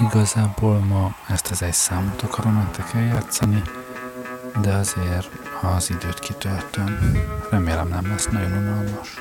Igazából ma ezt az egy számot akarom nektek eljátszani, de azért az időt kitöltöm. Remélem nem lesz nagyon unalmas.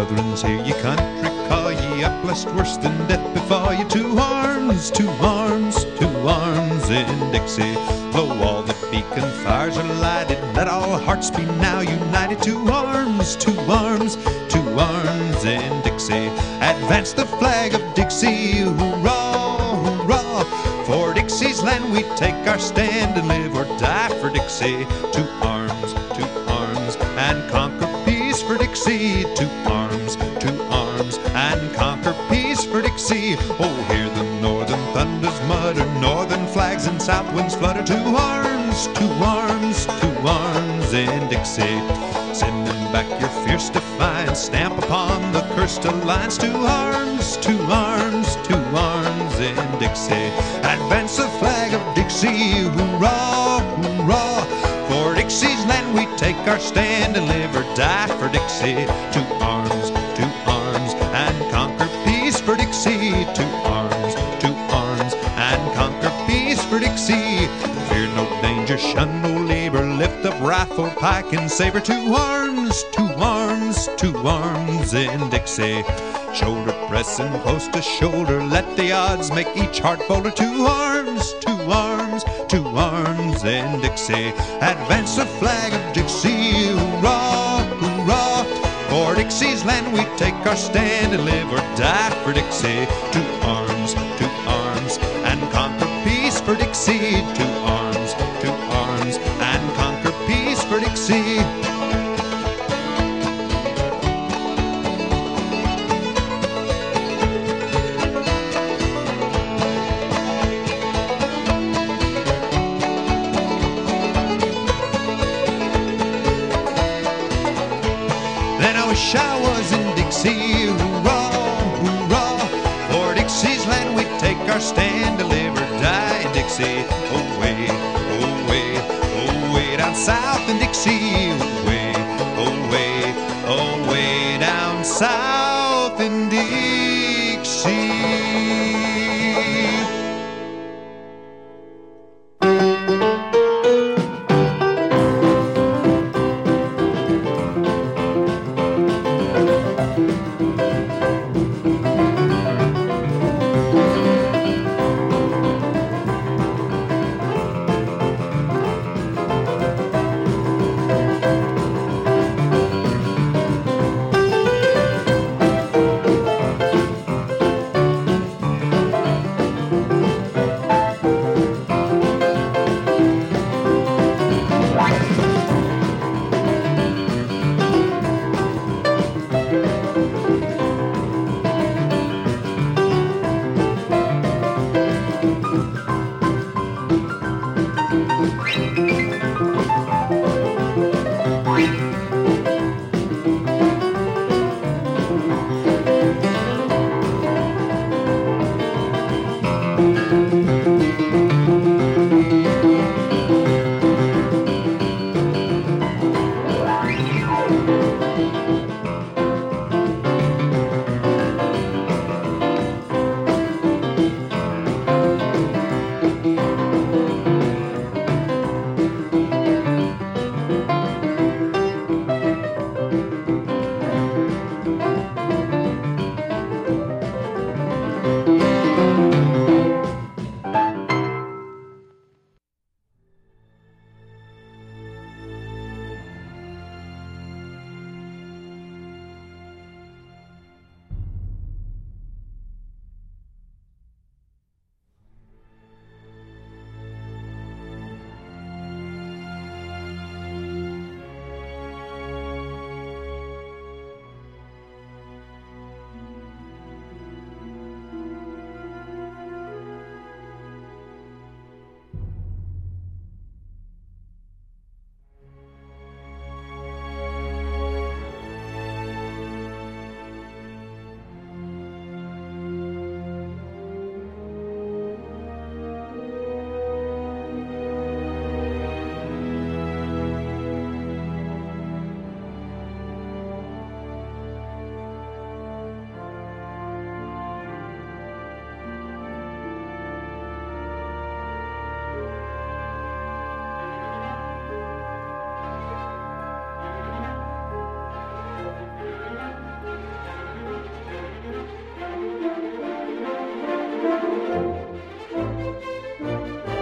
Children, hear ye country call ye up, lest worse than death befall ye. To arms, to arms, to arms in Dixie. Lo, all the beacon fires are lighted, let all hearts be now united. To arms, to arms, to arms in Dixie. Advance the flag of Dixie, hurrah, hurrah. For Dixie's land we take our stand and live or die for Dixie. To arms, Dixie. Oh, hear the northern thunders mutter, northern flags and south winds flutter. To arms, to arms, to arms in Dixie. Send them back your fierce defiance, stamp upon the cursed alliance. To arms, to arms, to arms in Dixie. Advance the flag of Dixie, hurrah, hurrah. For Dixie's land we take our stand and live or die for Dixie. To arms, pike, and saber. To arms, to arms, to arms in Dixie. Shoulder pressing close to shoulder, let the odds make each heart bolder. To arms, to arms, to arms in Dixie. Advance the flag of Dixie, hurrah, hurrah. For Dixie's land we take our stand and live or die for Dixie. To arms, to arms, and conquer peace for Dixie. Música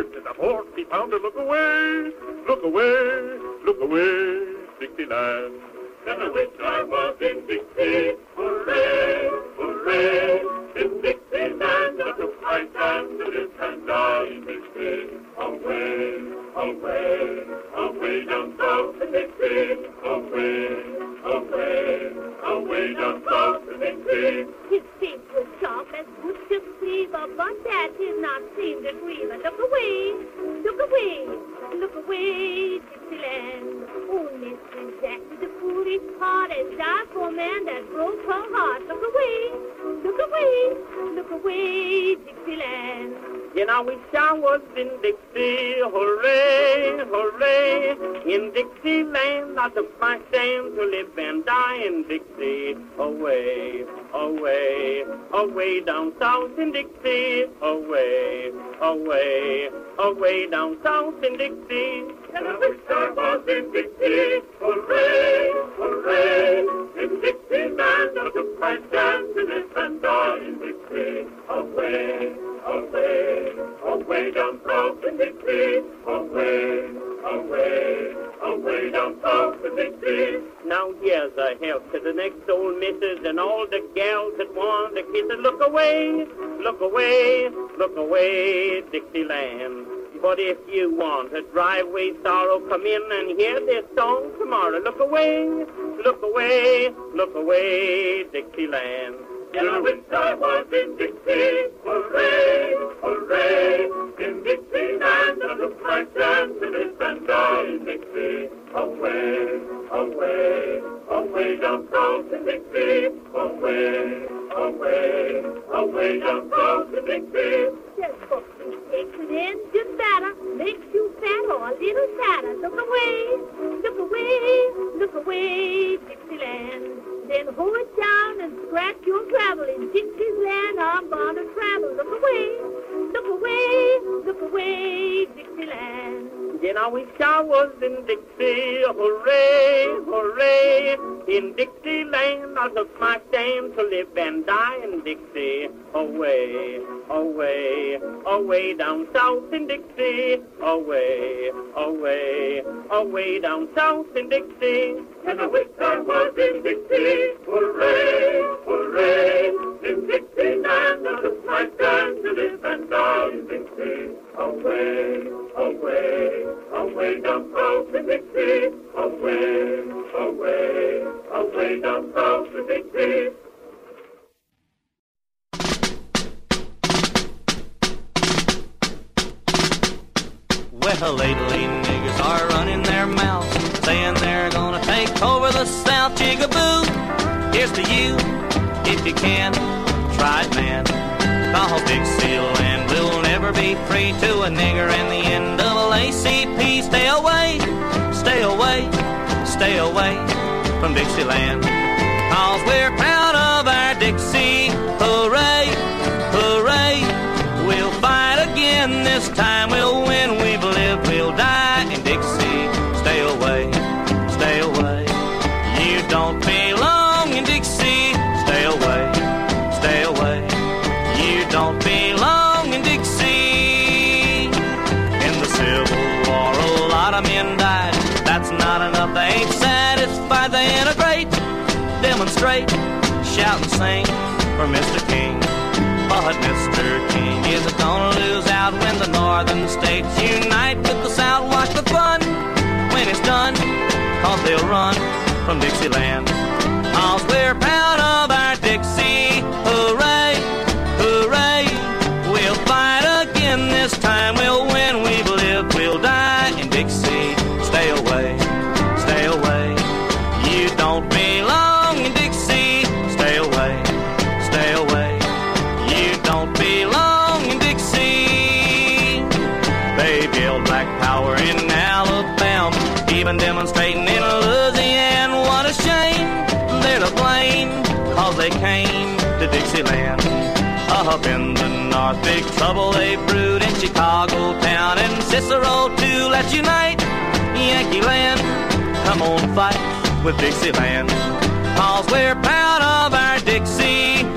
as fierce as a forty pounder. Look away, look away, look away, Dixieland. And I wish I was in Dixie. Hooray, hooray, in Dixieland. I took my chance to live and die in Dixie. Away, away, away down south in Dixie. Away, away, away down south in Dixie. His face was sharp as wood to cleaver, but that did not seem to grieve. Look away, look away, look away, Dixieland. Oh, Mrs. Jack the foolish part has died for man that broke her heart. Look away, look away, look away, Dixieland. And I wish I was in Dixie, hooray, hooray. In Dixieland, I took my stand to live and die in Dixie. Away, away, away down south in Dixie. Away, away, away down south in Dixie. And wish I was in Dixie, hooray, hooray. In Dixieland, I took my stand to live and die in Dixie. Away, away, away down south in Dixie. Away, away, away down south in Dixie. Now here's a health to the next old missus and all the gals that want to kiss her. Look away, look away, look away, Dixieland. But if you want a driveway sorrow, come in and hear this song tomorrow. Look away, look away, look away, Dixieland. And I wish I was in Dixie, hooray, hooray. This time. We'll win. We've lived, we'll die in Dixie. Stay away, stay away. You don't belong in Dixie. Stay away, stay away. You don't belong in Dixie. In the Civil War, a lot of men died. That's not enough. They ain't satisfied. They integrate, demonstrate, shout and sing for Mr. King. But Mr. King isn't out when the northern states unite with the south. Watch the fun when it's done, cause they'll run from Dixieland. Trouble they brewed in Chicago town and Cicero too. Let's unite, Yankee land. Come on, fight with Dixieland. Cause we're proud of our Dixie.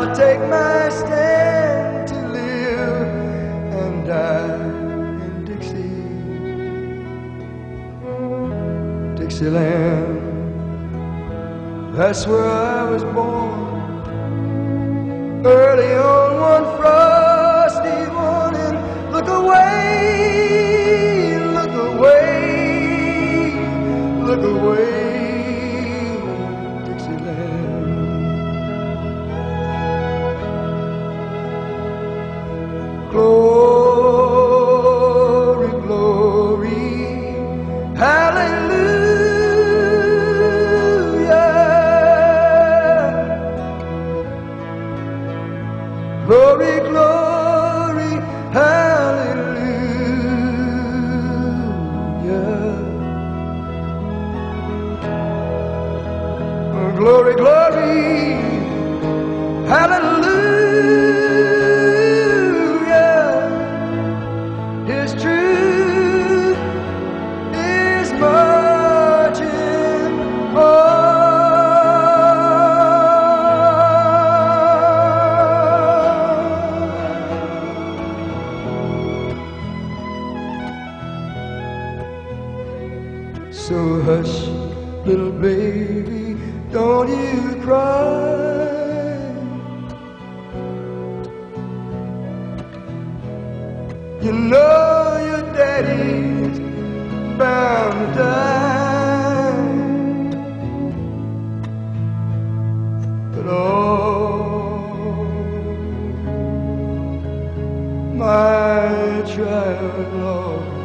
I'll take my stand to live and die in Dixie, Dixieland. That's where I was born early on one frosty morning. Look away, look away, look away. Lord, my child, Lord.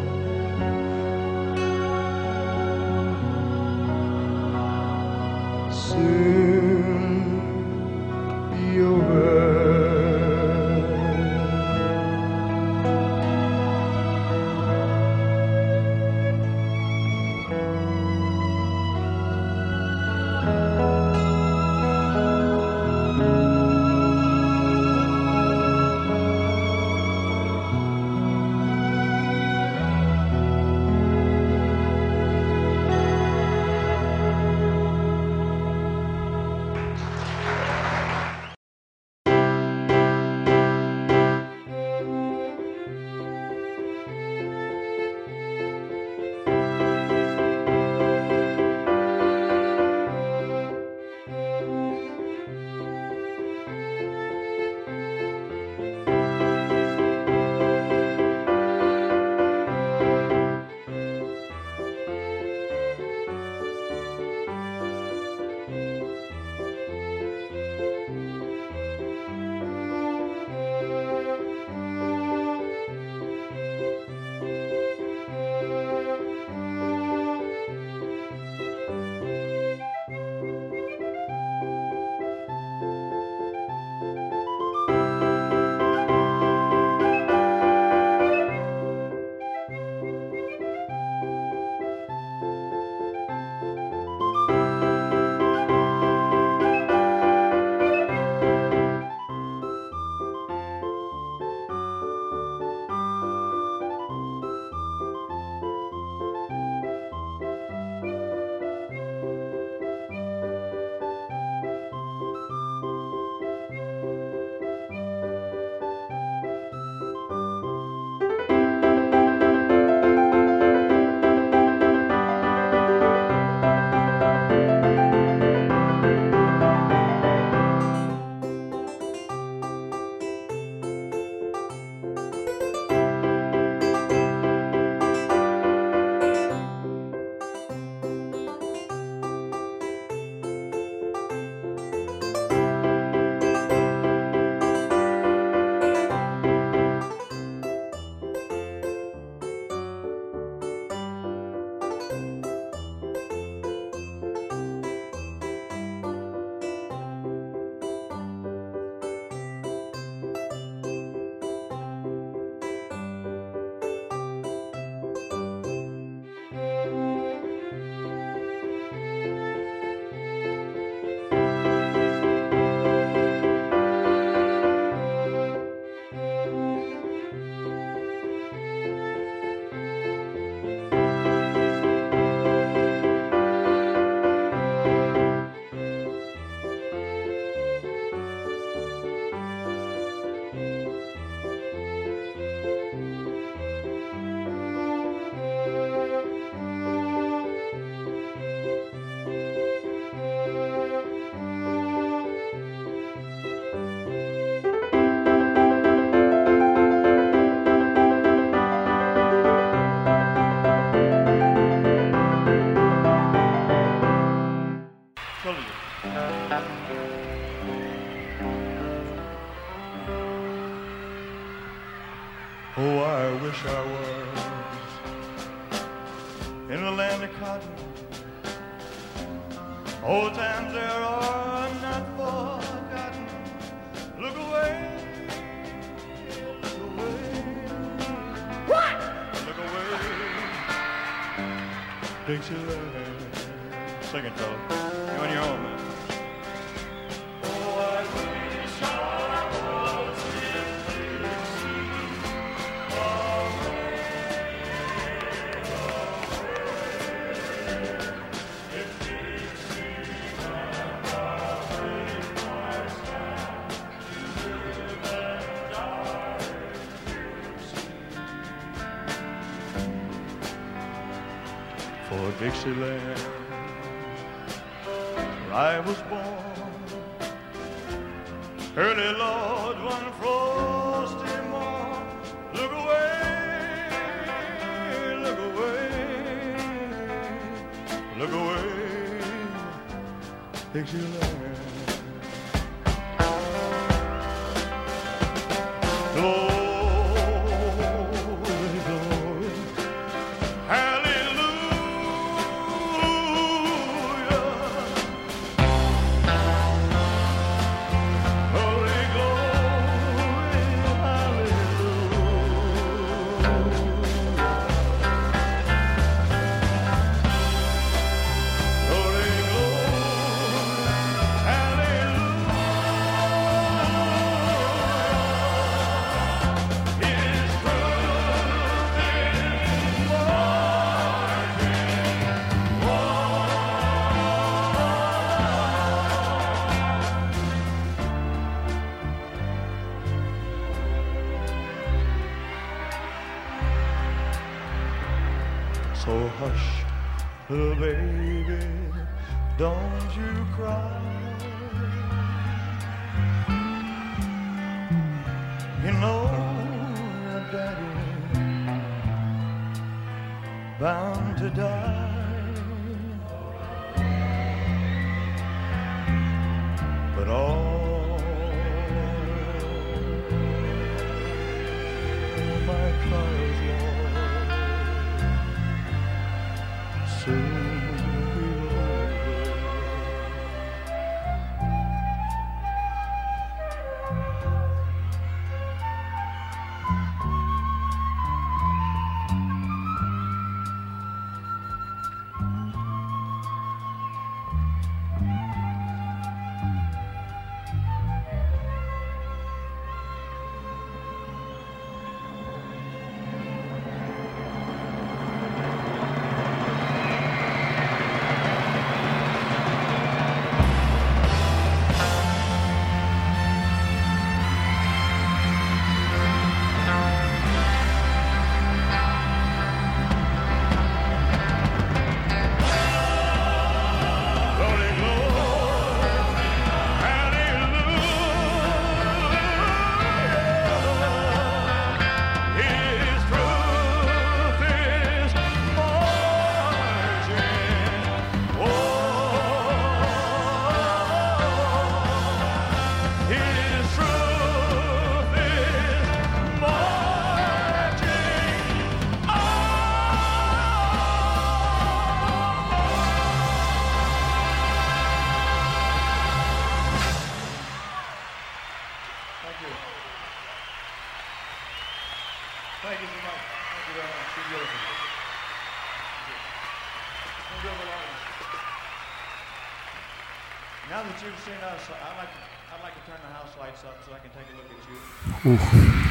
Uh,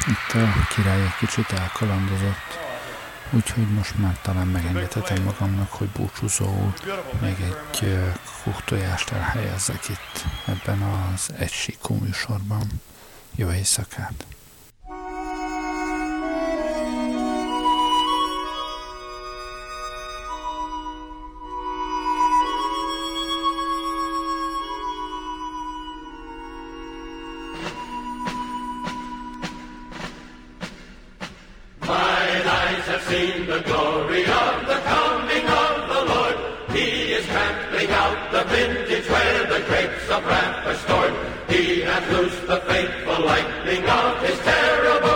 itt a király egy kicsit elkalandozott, úgyhogy most már talán megengedhetem magamnak, hogy búcsúzóul még egy kuktojást elhelyezzek itt ebben az egysíkú műsorban. Jó éjszakát! seen the glory of the coming of the Lord. He is trampling out the vintage where the grapes of wrath are stored. He has loosed the faithful lightning of his terrible